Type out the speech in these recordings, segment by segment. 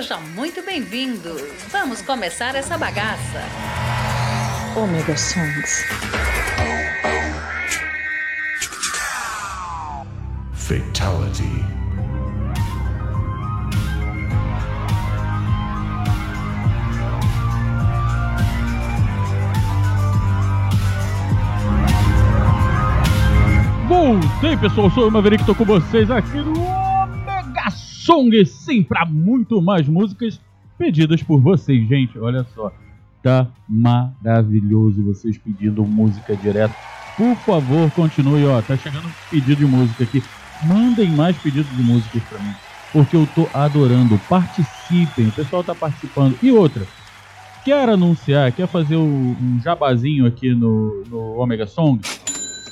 Seja muito bem-vindo. Vamos começar essa bagaça. Omega Songs. Fatality. Voltei, pessoal. Sou o Maverick, tô com vocês aqui no Song. Sim, para muito mais músicas pedidas por vocês, gente. Olha só, tá maravilhoso vocês pedindo música direto. Por favor, continue, ó. Tá chegando pedido de música aqui. Mandem mais pedidos de músicas para mim, porque eu tô adorando. Participem, o pessoal tá participando. E outra, quer anunciar, quer fazer um jabazinho aqui no, no Omega Song?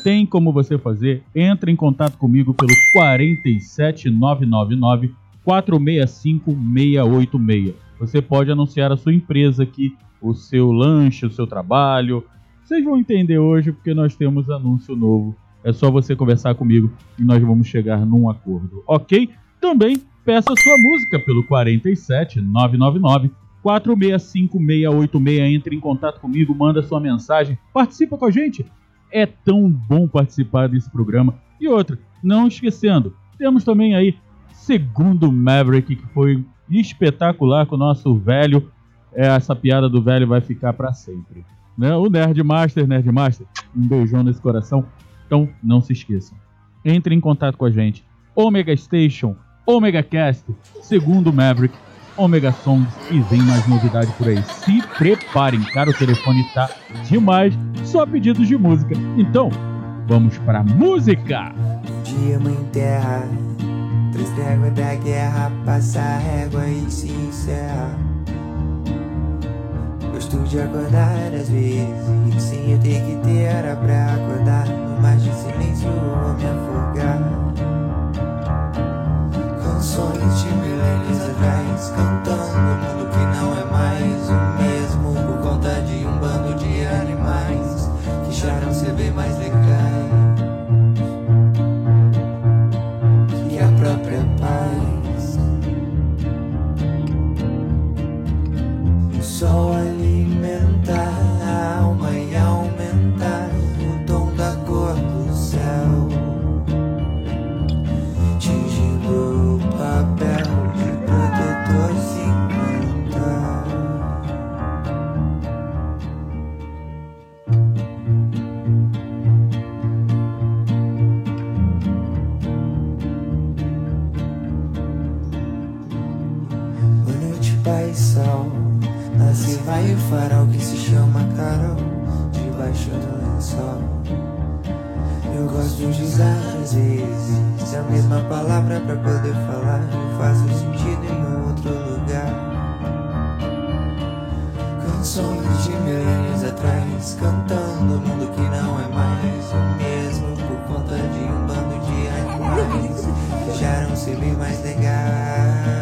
Tem como você fazer, entre em contato comigo pelo 47999 465 686. Você pode anunciar a sua empresa aqui, o seu lanche, o seu trabalho. Vocês vão entender hoje porque nós temos anúncio novo. É só você conversar comigo e nós vamos chegar num acordo, ok? Também peça sua música pelo 47999 465 686. Entre em contato comigo, manda sua mensagem, participa com a gente. É tão bom participar desse programa. E outra, não esquecendo, temos também aí segundo Maverick, que foi espetacular com o nosso velho. É, essa piada do velho vai ficar para sempre. Né? O Nerd Master, Nerd Master, um beijão nesse coração. Então, não se esqueçam. Entre em contato com a gente. Omega Station, Omega Cast, segundo Maverick, Omega Songs e vem mais novidade por aí. Se preparem, cara, o telefone tá demais, só pedidos de música. Então, vamos pra música! Dia, mãe terra, traz trégua da guerra, passa a régua e se encerra. Gosto de acordar às vezes, sem eu ter que ter hora pra acordar. No mar de silêncio vou me afogar. Milênios atrás, cantando o mundo que não é mais o mesmo. Por conta de um Usar às vezes. A mesma palavra pra poder falar E faz sentido em outro lugar. Canções de milênios atrás Cantando o mundo que não é mais o mesmo Por conta de um bando de animais ser bem mais legais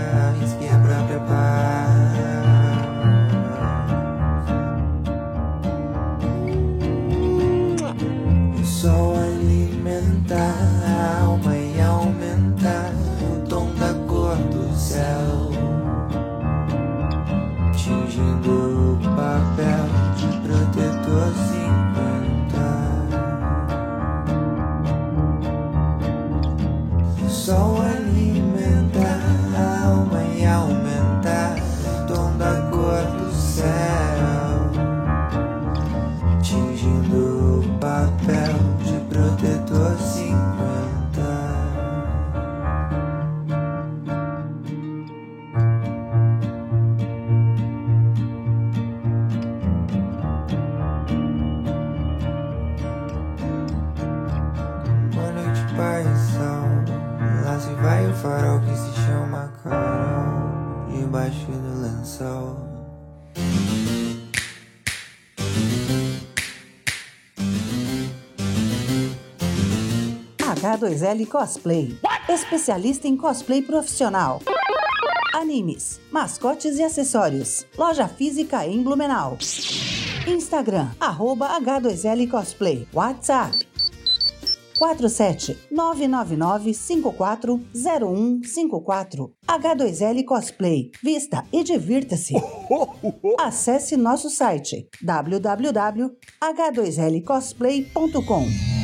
H2L Cosplay, especialista em cosplay profissional. Animes, mascotes e acessórios. Loja física em Blumenau. Instagram, arroba H2L Cosplay. WhatsApp 47999540154. H2L Cosplay. Vista e divirta-se. Acesse nosso site www.h2lcosplay.com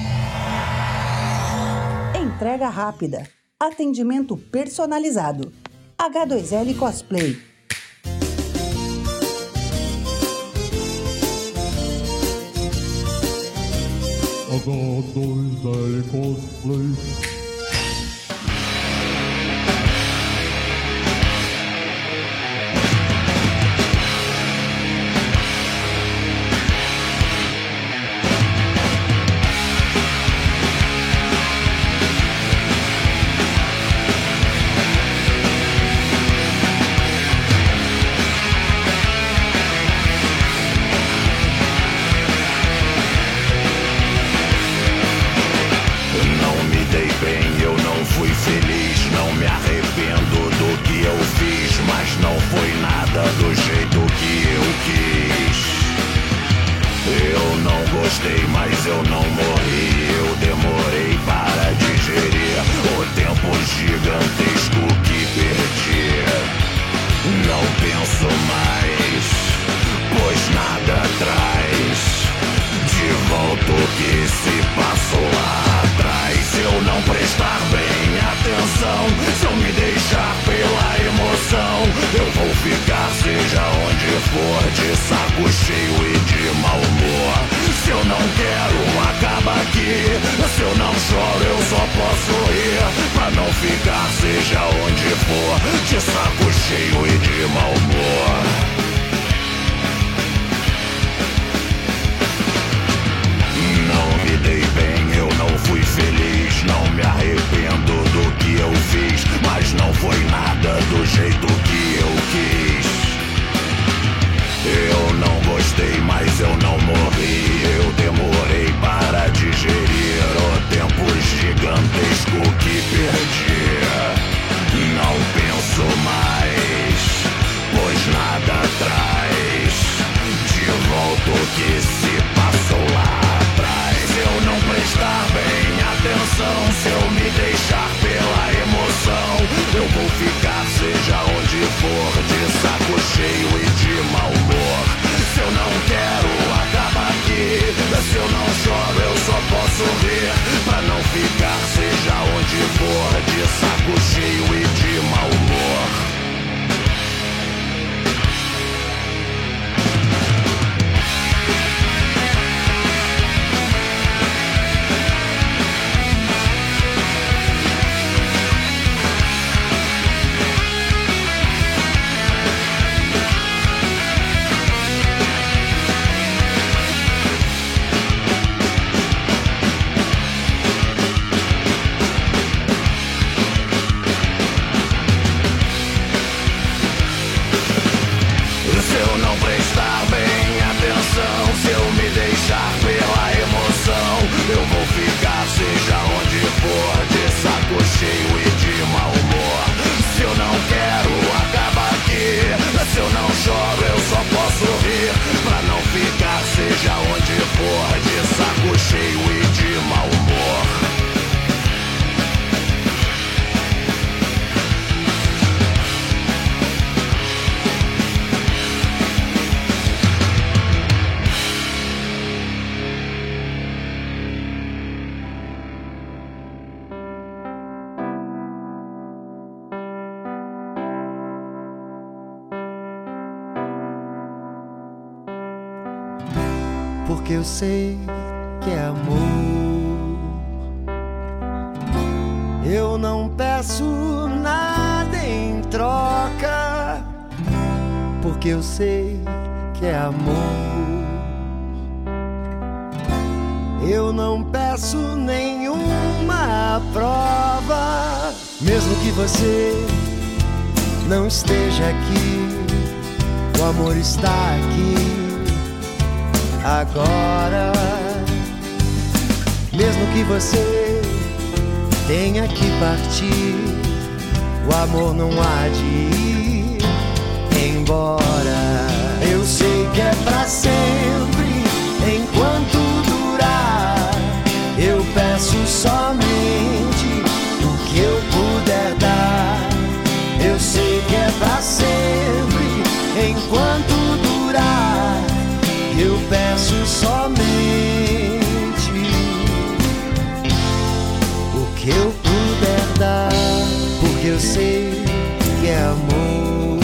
entrega rápida, atendimento personalizado. H2L Cosplay. H2L Cosplay. que eu sei que é amor. Eu não peço nada em troca, porque eu sei que é amor. Eu não peço nenhuma prova, mesmo que você não esteja aqui, o amor está aqui agora. Mesmo que você tenha que partir, o amor não há de ir embora. Eu sei que é pra sempre, enquanto durar. Eu peço somente o que eu puder dar. Eu sei que é pra sempre, enquanto somente o que eu puder dar, porque eu sei que é amor.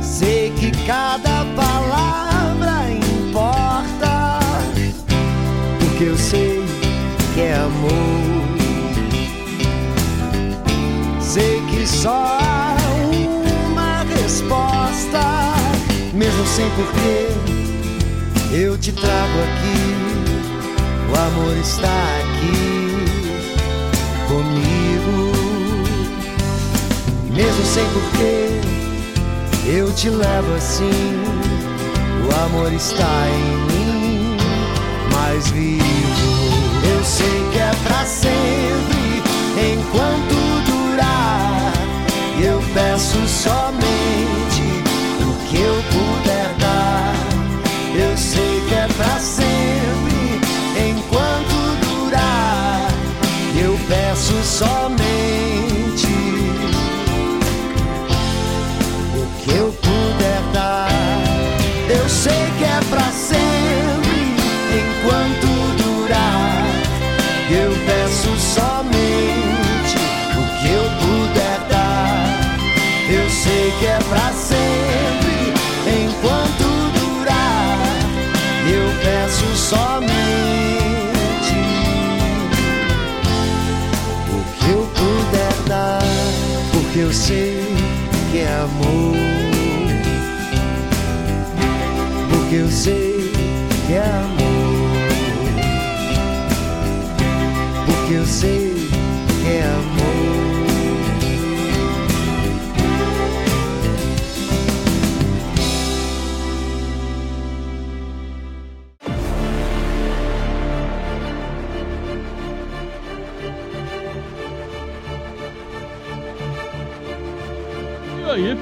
Sei que cada palavra importa, porque eu sei que é amor. Sei que só sem porquê. Eu te trago aqui, o amor está aqui comigo, mesmo sem porquê. Eu te levo assim, o amor está em mim, mais vivo. Eu sei que é pra sempre, enquanto durar. Eu peço somente o que eu pra sempre, enquanto durar. Eu peço somente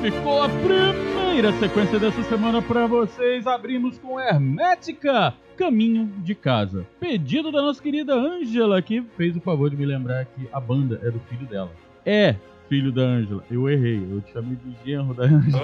ficou a primeira sequência dessa semana pra vocês. Abrimos com Hermética, Caminho de Casa. Pedido da nossa querida Ângela, que fez o favor de me lembrar que a banda é do filho dela. É filho da Ângela. Eu errei, eu te chamei de genro da Ângela.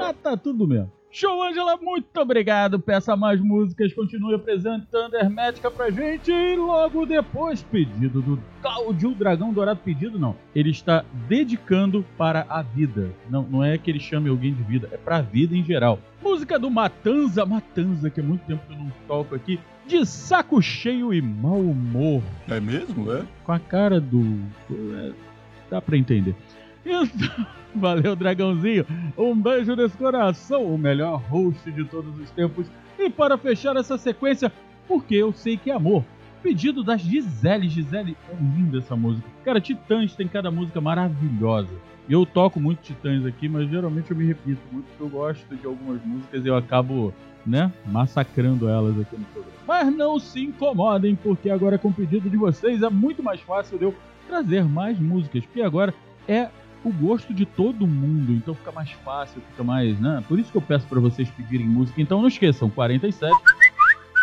Ah, tá tudo mesmo. Show, Ângela, muito obrigado. Peça mais músicas, continue apresentando Hermética pra gente. E logo depois, pedido do Cláudio Dragão Dourado. Pedido não, ele está dedicando para a vida. Não, não é que ele chame alguém de vida, é pra vida em geral. Música do Matanza, Matanza, que é muito tempo que eu não toco aqui. De saco cheio e mau humor. É mesmo? É? Com a cara do. é, dá pra entender. Então, valeu, dragãozinho. Um beijo nesse coração, o melhor host de todos os tempos. E para fechar essa sequência, porque eu sei que é amor. Pedido das Gisele. Gisele, é linda essa música. Cara, Titãs tem cada música maravilhosa. Eu toco muito Titãs aqui, mas geralmente eu me repito muito porque eu gosto de algumas músicas e eu acabo, né, massacrando elas aqui no programa. Mas não se incomodem, porque agora com o pedido de vocês é muito mais fácil de eu trazer mais músicas, porque agora é o gosto de todo mundo, então fica mais fácil, fica mais, né? Por isso que eu peço para vocês pedirem música. Então não esqueçam, 47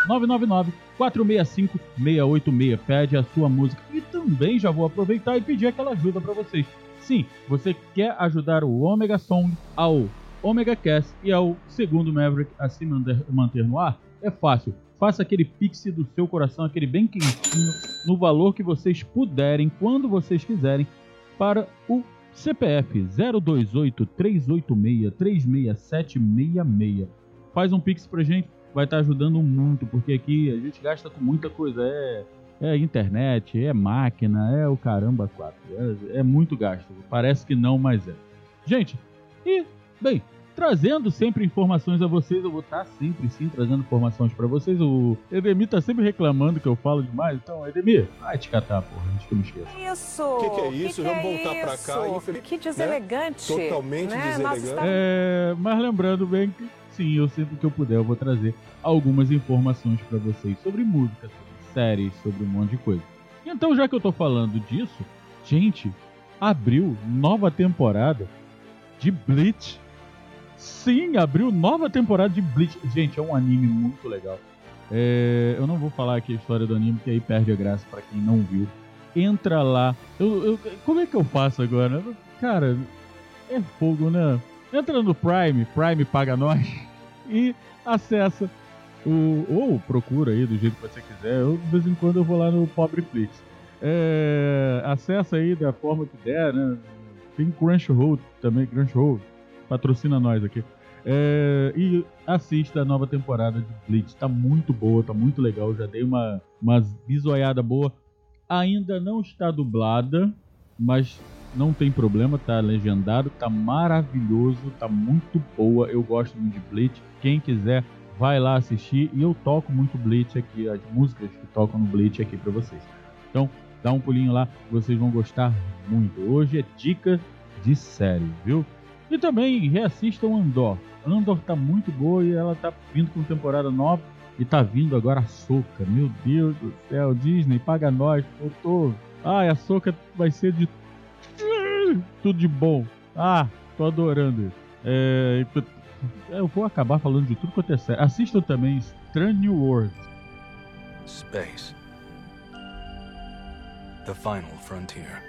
999 465 686. Pede a sua música. E também já vou aproveitar e pedir aquela ajuda para vocês. Sim, você quer ajudar o Omega Song ao Omega Cast e ao segundo Maverick a se manter, no ar? É fácil. Faça aquele pix do seu coração, aquele bem quentinho, no valor que vocês puderem, quando vocês quiserem, para o CPF 028 386 36766. Faz um pix pra gente, vai estar ajudando muito, porque aqui a gente gasta com muita coisa. É, é internet, é máquina, é o caramba quatro. É, é muito gasto. Parece que não, mas é. Gente, e, bem, trazendo sempre informações a vocês. Eu vou estar sempre sim trazendo informações pra vocês. O Edemir tá sempre reclamando que eu falo demais. Então, Edemir, vai te catar, porra, antes que eu me esqueça. Isso! O que, que é isso? Que Vamos que voltar é pra cá. isso? infeliz- Que deselegante. Totalmente né? Deselegante. estamos- É, mas lembrando bem que sim, eu sempre que eu puder eu vou trazer algumas informações pra vocês sobre música, sobre séries, sobre um monte de coisa. Então, já que eu tô falando disso, gente, abriu nova temporada de Bleach. Sim, abriu nova temporada de Bleach. Gente, é um anime muito legal. É, eu não vou falar aqui a história do anime, porque aí perde a graça pra quem não viu. Entra lá. Eu, eu- como é que eu faço agora? Cara, é fogo, né? Entra no Prime, Prime paga nós, e acessa o. Ou procura aí do jeito que você quiser. Eu, de vez em quando eu vou lá no Pobreflix. É, acessa aí da forma que der, né? Tem Crunchyroll também, Crunchyroll. Patrocina nós aqui. É, e assista a nova temporada de Bleach. Tá muito boa, tá muito legal. Já dei uma, uma bisoiada boa. Ainda não está dublada, mas não tem problema, tá legendado, tá maravilhoso, tá muito boa. Eu gosto muito de Bleach. Quem quiser, vai lá assistir. E eu toco muito Bleach aqui, as músicas que tocam no Bleach aqui para vocês. Então, dá um pulinho lá, vocês vão gostar muito. Hoje é dica de série, viu? E também reassistam Andor. Andor tá muito boa e ela tá vindo com temporada nova e tá vindo agora a Soca. Meu Deus do céu, Disney, paga nós. Eu tô. Ai, a Soca vai ser de tudo de bom. Ah, tô adorando. É, eu vou acabar falando de tudo quanto é sério. Assistam também Strange New Worlds. Space. The final frontier.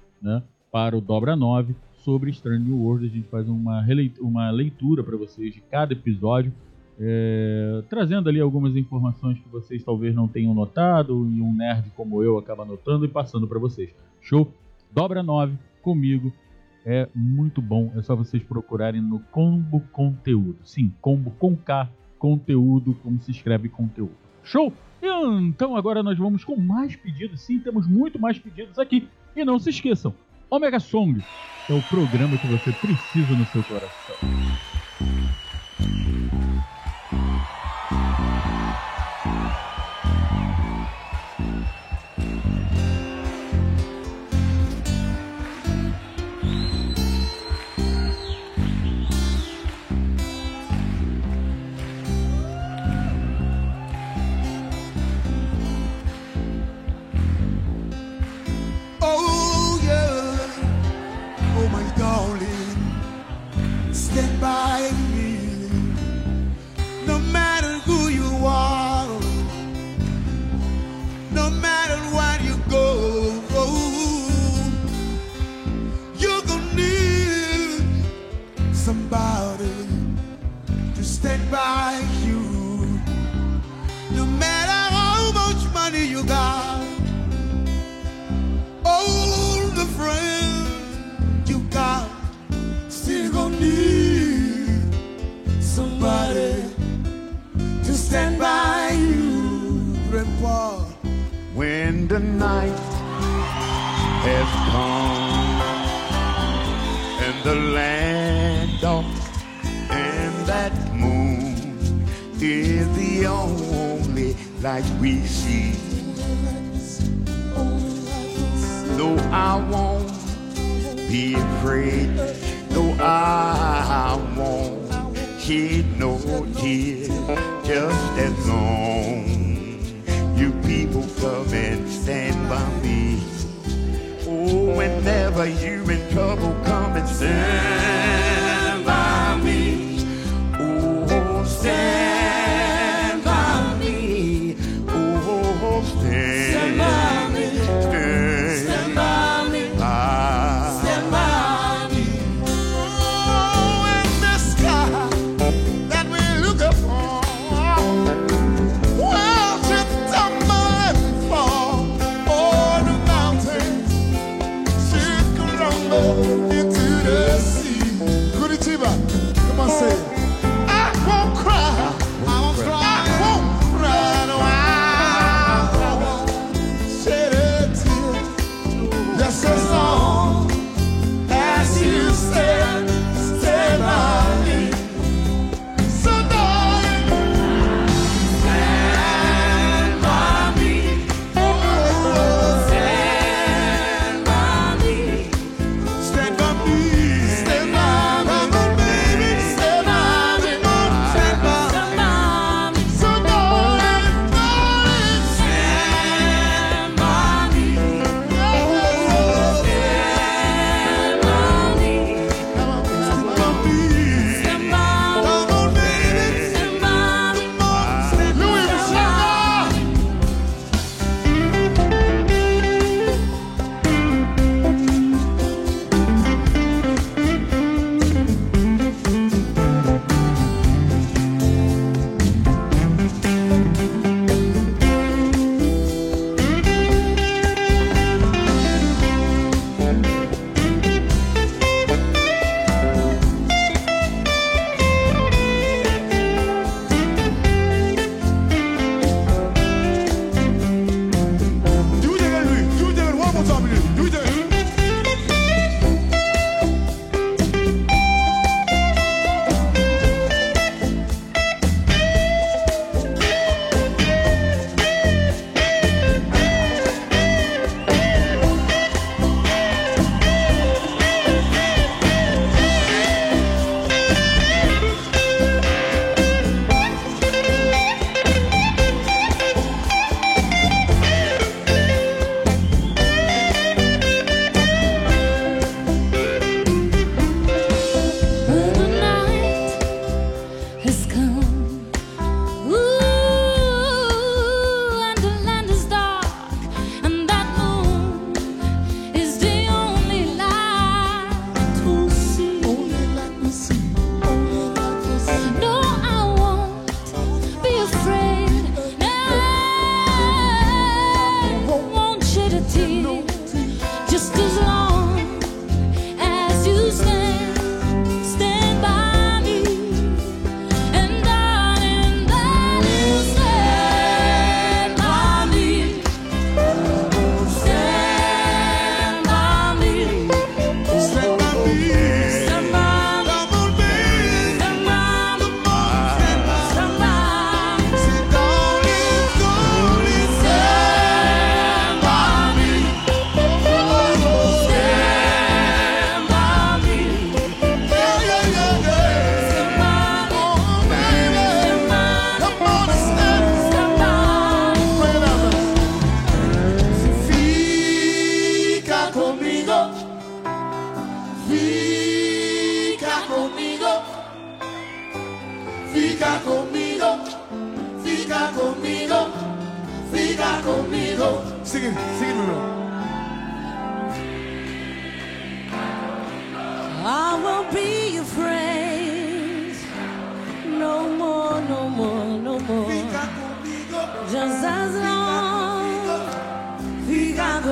né, para o Dobra 9 sobre Strange New World. A gente faz uma, uma leitura para vocês de cada episódio, é, trazendo ali algumas informações que vocês talvez não tenham notado e um nerd como eu acaba notando e passando para vocês. Show? Dobra 9 comigo. É muito bom. É só vocês procurarem no Combo Conteúdo. Sim, Combo com K, conteúdo, como se escreve conteúdo. Show? Então agora nós vamos com mais pedidos. Sim, temos muito mais pedidos aqui. E não se esqueçam, Omega Song é o programa que você precisa no seu coração. Stand by me. No matter who you are, no matter where you go, you're gonna need somebody to stand by you. No matter how much money you got all the friends night has come and the land dark and that moon is the only light we see. Though I won't be afraid, though I won't shed no tears, just as long people come and stand by me. Oh, whenever you in trouble, come and stand by me. Oh, stand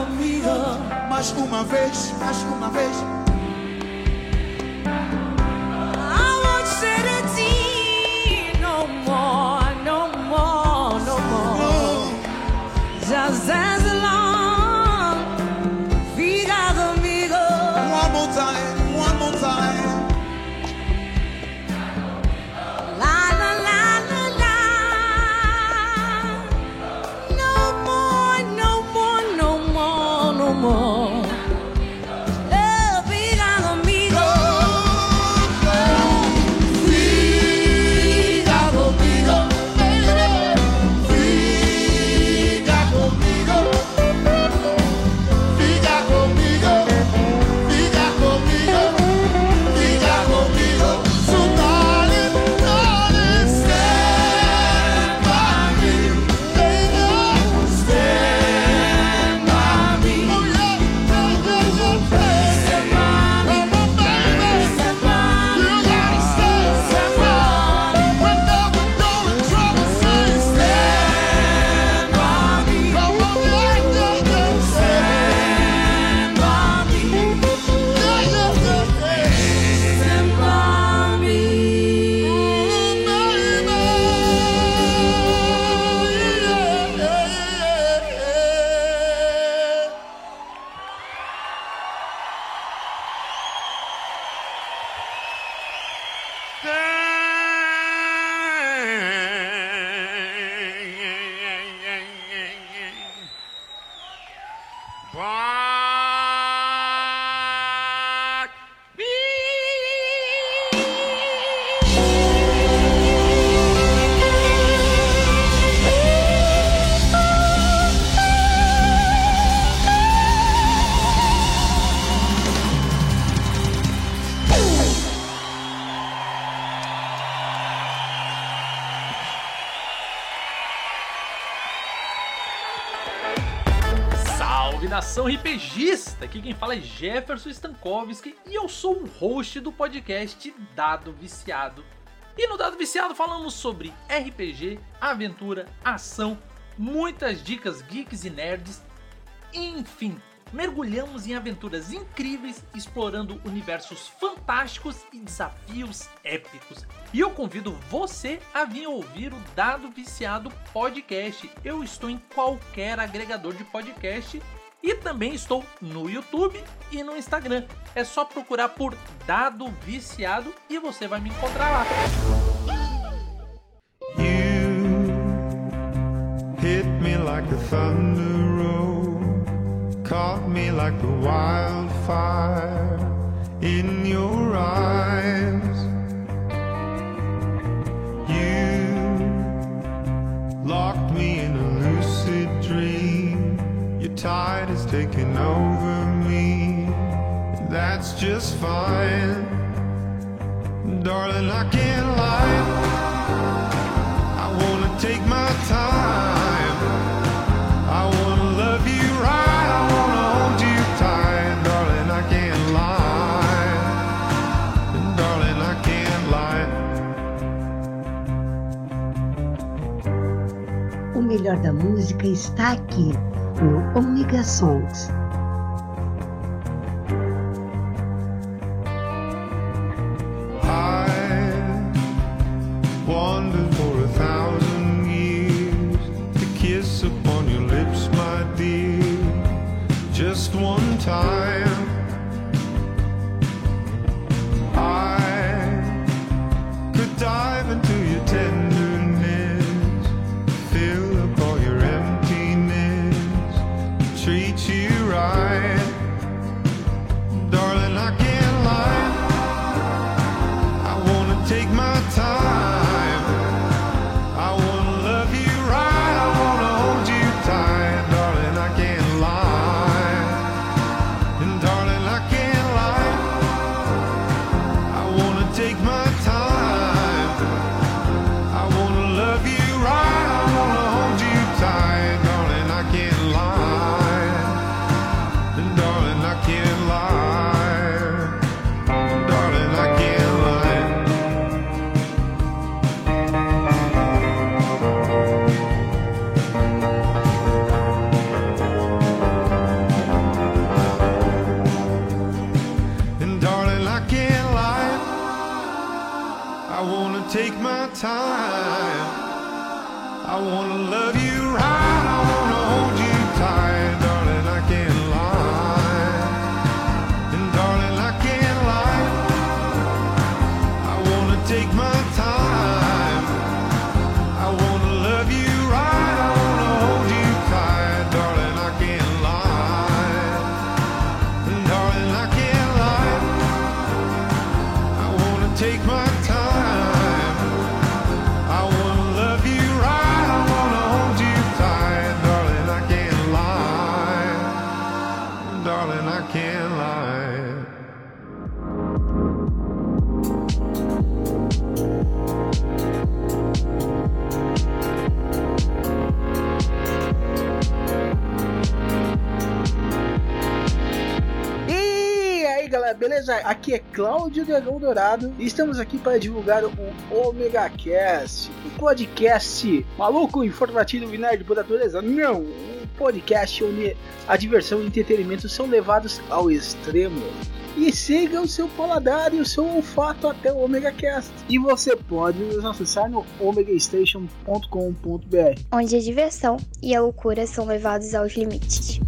comigo. mais uma vez, mais uma vez. RPGista! Aqui quem fala é Jefferson Stankowski e eu sou o host do podcast Dado Viciado. E no Dado Viciado falamos sobre RPG, aventura, ação, muitas dicas geeks e nerds, enfim, mergulhamos em aventuras incríveis explorando universos fantásticos e desafios épicos. E eu convido você a vir ouvir o Dado Viciado Podcast. Eu estou em qualquer agregador de podcast e também estou no YouTube e no Instagram. É só procurar por Dado Viciado e você vai me encontrar lá. You tide has taken over me. That's just fine, darling. I can't lie. I wanna take my time. I wanna love you right. I wanna hold you tight, darling. I can't lie, darling. I can't lie. O melhor da música está aqui Omega beleza? Aqui é Cláudio Dragão Dourado e estamos aqui para divulgar o Omega Cast, o podcast maluco, informativo e nerd por natureza. Não, um podcast onde a diversão e o entretenimento são levados ao extremo e siga o seu paladar e o seu olfato até o Omega Cast. E você pode nos acessar no omegastation.com.br, onde a diversão e a loucura são levados aos limites.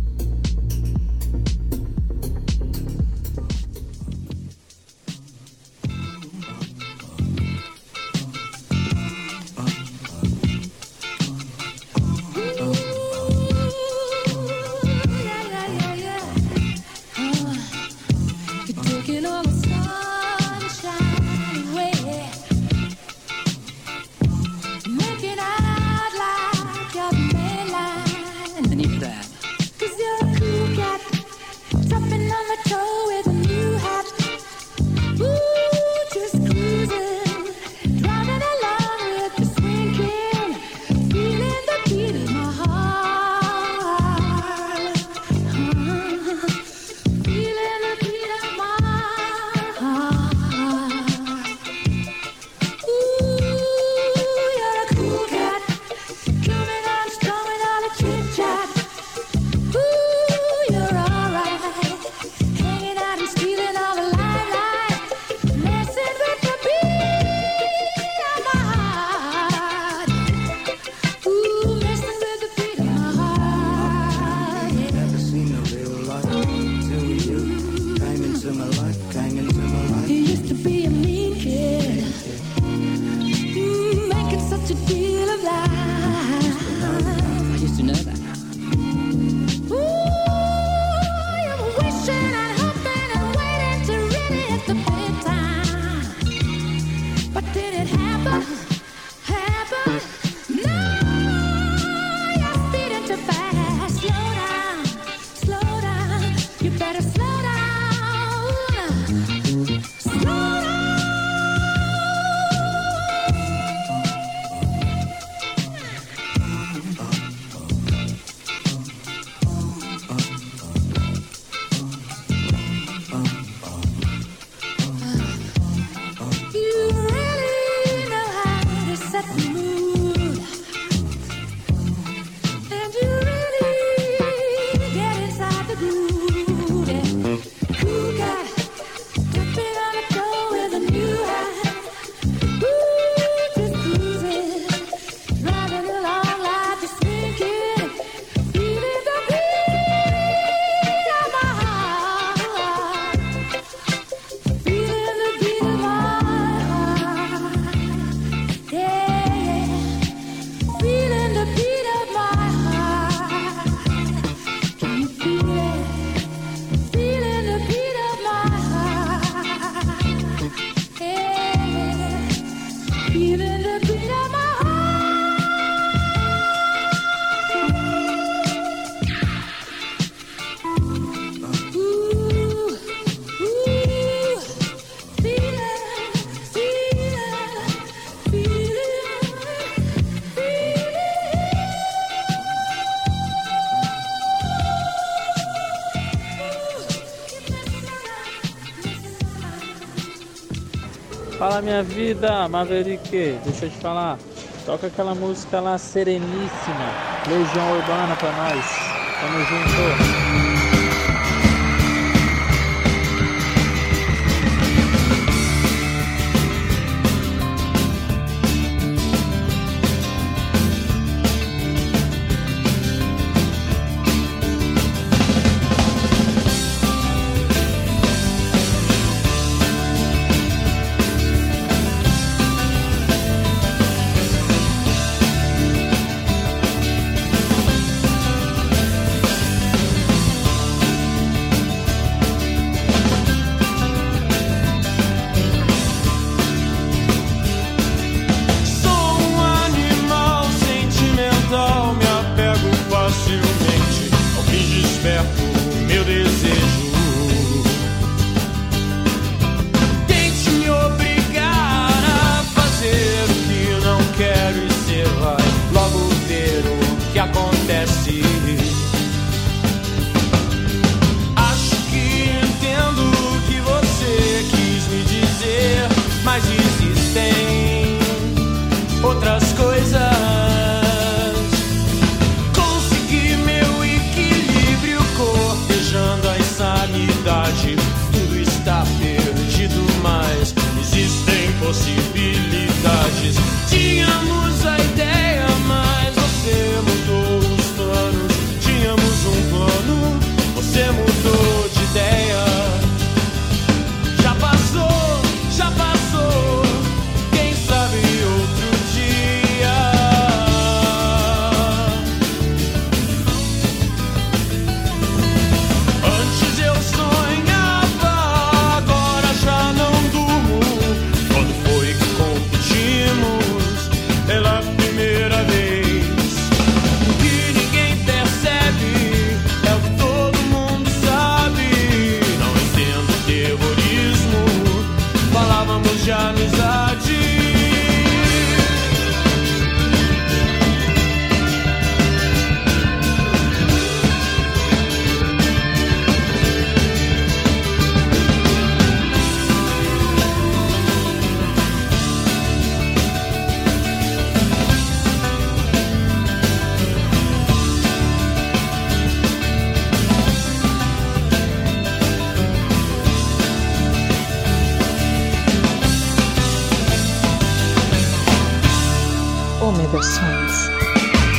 minha vida, Maverick. Deixa eu te falar. Toca aquela música lá, Sereníssima. Legião Urbana pra nós. Tamo junto.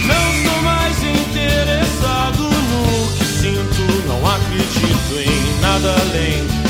Não estou mais interessado no que sinto, não acredito em nada além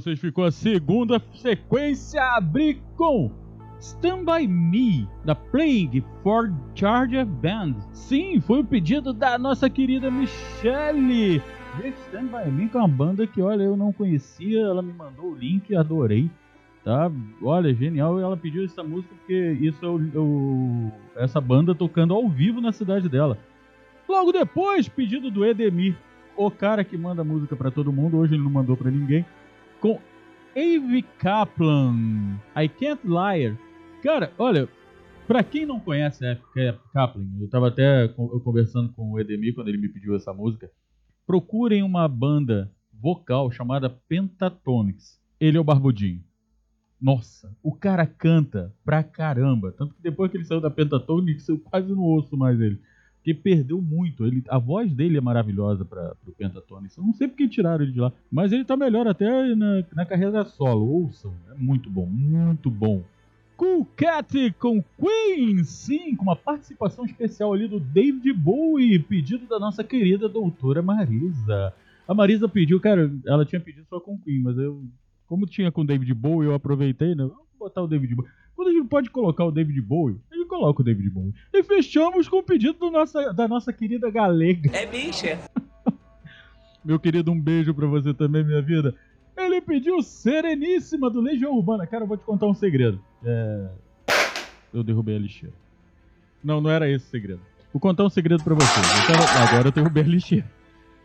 vocês ficou a segunda sequência abrir com Stand By Me, da Plague for Charger Band. Sim, foi o pedido da nossa querida Michelle. Gente, Stand By Me que é uma banda que, olha, eu não conhecia, ela me mandou o link, adorei. Tá? Olha, genial, ela pediu essa música porque isso é o, o- essa banda tocando ao vivo na cidade dela. Logo depois, pedido do Edemir, o cara que manda música pra todo mundo, hoje ele não mandou pra ninguém, com Ave Kaplan, I Can't Liar. Cara, olha, pra quem não conhece a Ave Ka- Kaplan, eu tava até conversando com o Edemir quando ele me pediu essa música, procurem uma banda vocal chamada Pentatonix. Ele é o Barbudinho. Nossa, o cara canta pra caramba. Tanto que depois que ele saiu da Pentatonix, eu quase não ouço mais ele. Porque perdeu muito. Ele, a voz dele é maravilhosa para o Pentatonix. Eu não sei porque tiraram ele de lá. Mas ele tá melhor até na, na carreira solo. Ouçam. É muito bom, muito bom. Cool Cat com Queen, sim, com uma participação especial ali do David Bowie, pedido da nossa querida doutora Marisa. A Marisa pediu, cara, ela tinha pedido só com Queen, mas eu, como tinha com David Bowie, eu aproveitei, né? Vamos botar o David Bowie. Quando a gente pode colocar o David Bowie, gente coloca o David Bowie. E fechamos com o pedido do nossa, da nossa querida Galega. É bicha. Meu querido, um beijo pra você também, minha vida. Ele pediu Sereníssima do Legião Urbana. Cara, eu vou te contar um segredo. É... Eu derrubei a lixeira. Não, não era esse o segredo. Vou contar um segredo pra vocês. Eu tava- Agora eu derrubei a lixeira.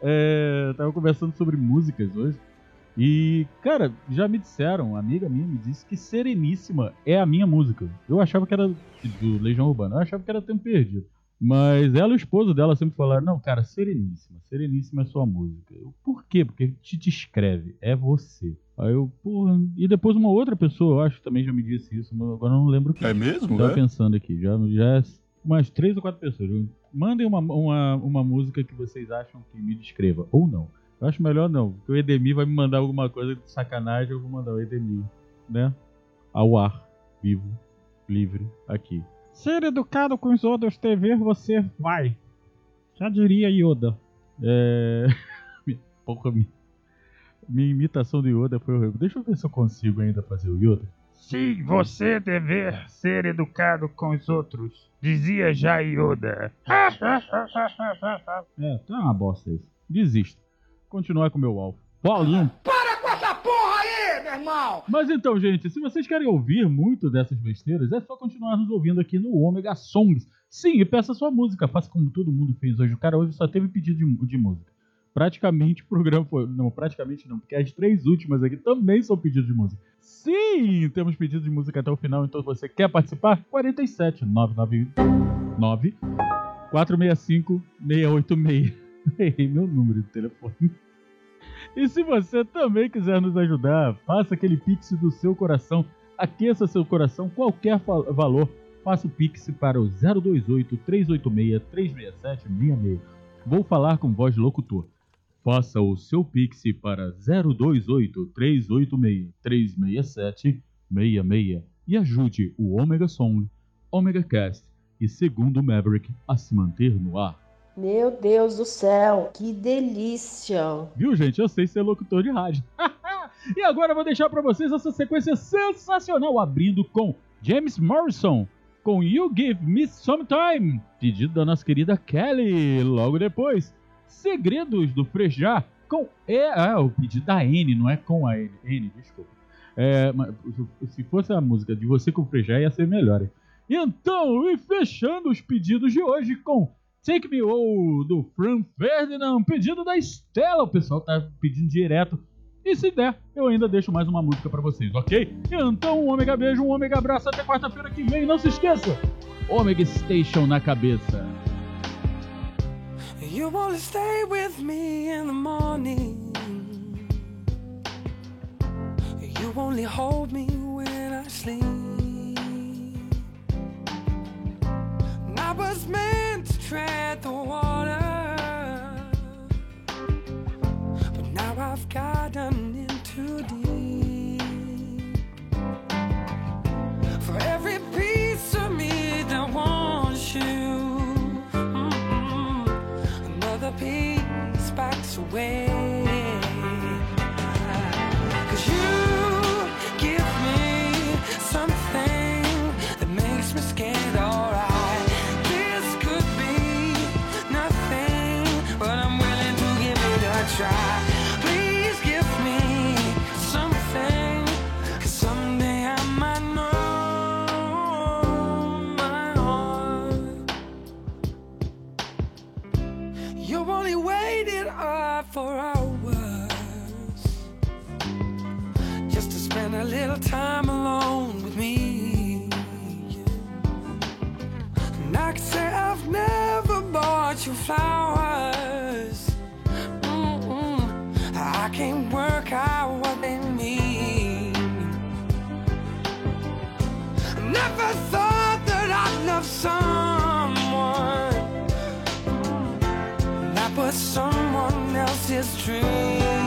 É... Tava conversando sobre músicas hoje. E, cara, já me disseram, uma amiga minha me disse que Sereníssima é a minha música. Eu achava que era do Legião Urbana, eu achava que era Tempo Perdido. Mas ela e o esposo dela sempre falaram: Não, cara, Sereníssima, Sereníssima é sua música. Eu, Por quê? Porque te descreve, é você. Aí eu, porra. E depois uma outra pessoa, eu acho que também já me disse isso, mas agora eu não lembro quem. É mesmo, Tava é? pensando aqui, já, já é umas três ou quatro pessoas. Mandem uma, uma, uma música que vocês acham que me descreva, ou não. Eu acho melhor não, porque o Edemir vai me mandar alguma coisa de sacanagem, eu vou mandar o Edemir, né? Ao ar, vivo, livre, aqui. Ser educado com os outros TV, você vai. Já diria Yoda. É. Porra, minha, minha imitação do Yoda foi horrível. Deixa eu ver se eu consigo ainda fazer o Yoda. Sim, você dever ser educado com os outros, dizia já Yoda. é, tá uma bosta isso. Desista. Continuar com o meu alvo. Paulinho. Para com essa porra aí, meu irmão! Mas então, gente, se vocês querem ouvir muito dessas besteiras, é só continuar nos ouvindo aqui no Omega Songs. Sim, e peça sua música, faça como todo mundo fez hoje. O cara hoje só teve pedido de, de música. Praticamente o programa foi. Não, praticamente não, porque as três últimas aqui também são pedidos de música. Sim, temos pedido de música até o final, então você quer participar, 47 999 465 686. Errei meu número de telefone. E se você também quiser nos ajudar, faça aquele pix do seu coração, aqueça seu coração, qualquer valor, faça o pix para o 028 386 367 66. Vou falar com voz de locutor. Faça o seu pix para 028 386 367 66 e ajude o Omega Song, Omega Cast e Segundo Maverick a se manter no ar. Meu Deus do céu, que delícia! Viu, gente? Eu sei ser locutor de rádio. e agora eu vou deixar pra vocês essa sequência sensacional, abrindo com James Morrison, com You Give Me Some Time, pedido da nossa querida Kelly. Logo depois, Segredos do Frejá, com E. Ah, o pedido da N, não é com a N. N, desculpa. É, se fosse a música de você com o Frejá, ia ser melhor. Então, e fechando os pedidos de hoje com Take Me Oh, do Fran Ferdinand, pedido da Estela. O pessoal tá pedindo direto. E se der, eu ainda deixo mais uma música pra vocês, ok? Então, um ômega beijo, um ômega abraço. Até quarta-feira que vem. Não se esqueça, Omega Station na cabeça. You only stay with me in the morning. You only hold me when I sleep. Was meant to tread the water. But now I've gotten in too deep. For every piece of me that wants you. mm-mm, Another piece backs away. You only waited uh, up for hours just to spend a little time alone with me. And I can say I've never bought you flowers. is true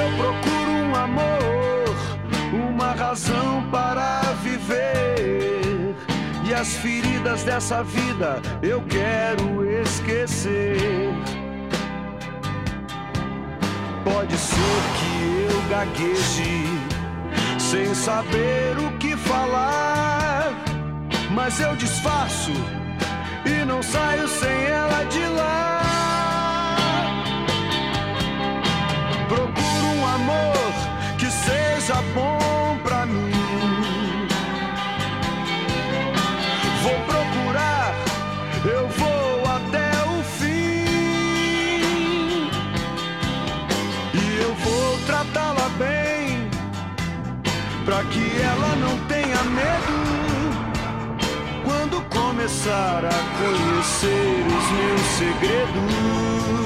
Eu procuro um amor, uma razão para viver. E as feridas dessa vida eu quero esquecer. Pode ser que eu gagueje, sem saber o que falar. Mas eu disfarço e não saio sem ela de lá. Amor que seja bom pra mim. Vou procurar, eu vou até o fim. E eu vou tratá-la bem, pra que ela não tenha medo. Quando começar a conhecer os meus segredos.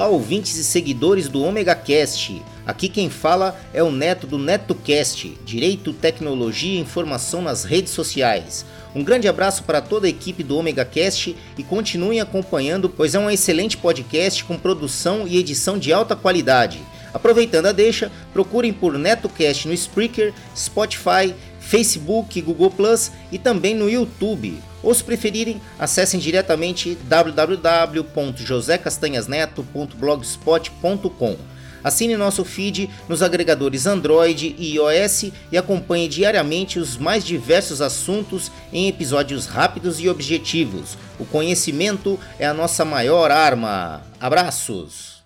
Olá, ouvintes e seguidores do Omega Cast. Aqui quem fala é o Neto do NetoCast, Direito, Tecnologia e Informação nas redes sociais. Um grande abraço para toda a equipe do Omega Cast e continuem acompanhando, pois é um excelente podcast com produção e edição de alta qualidade. Aproveitando a deixa, procurem por NetoCast no Spreaker, Spotify, Facebook, Google Plus e também no YouTube. Ou se preferirem, acessem diretamente www.josecastanhasneto.blogspot.com. Assine nosso feed nos agregadores Android e iOS e acompanhe diariamente os mais diversos assuntos em episódios rápidos e objetivos. O conhecimento é a nossa maior arma. Abraços!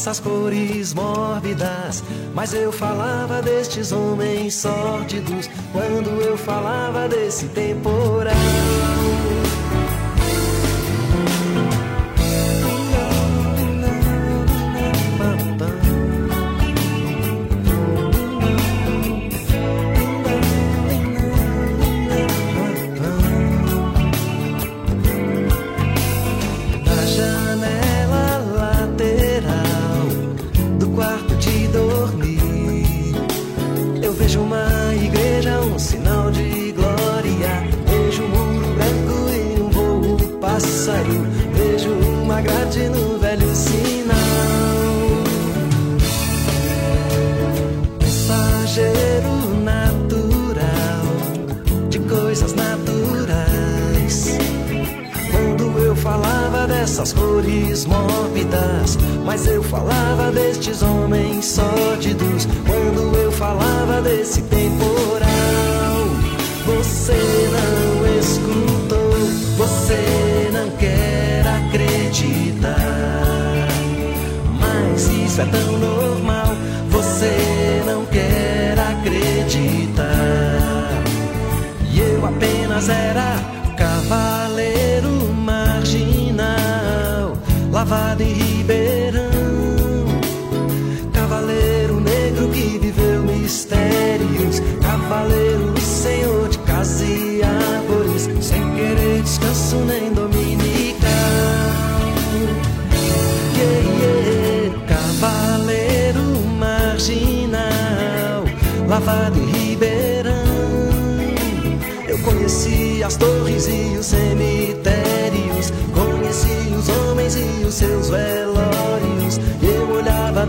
dessas cores mórbidas. Mas eu falava destes homens sórdidos quando eu falava desse temporal.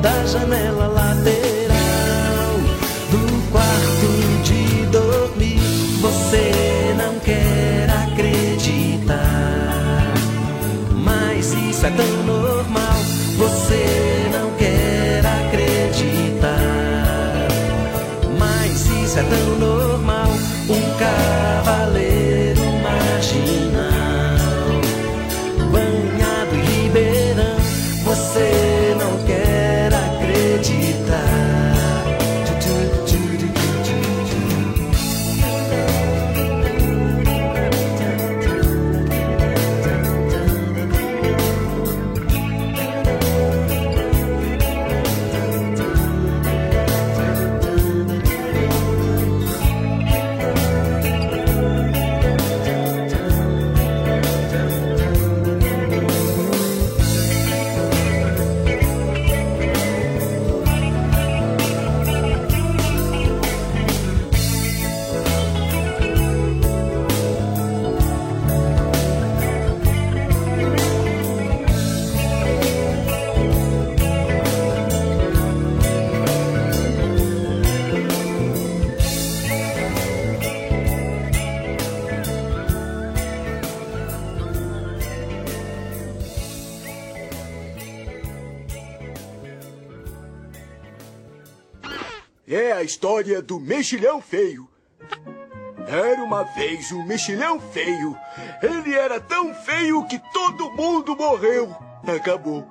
da janela lá. história do mexilhão feio. Era uma vez um mexilhão feio. Ele era tão feio que todo mundo morreu. Acabou.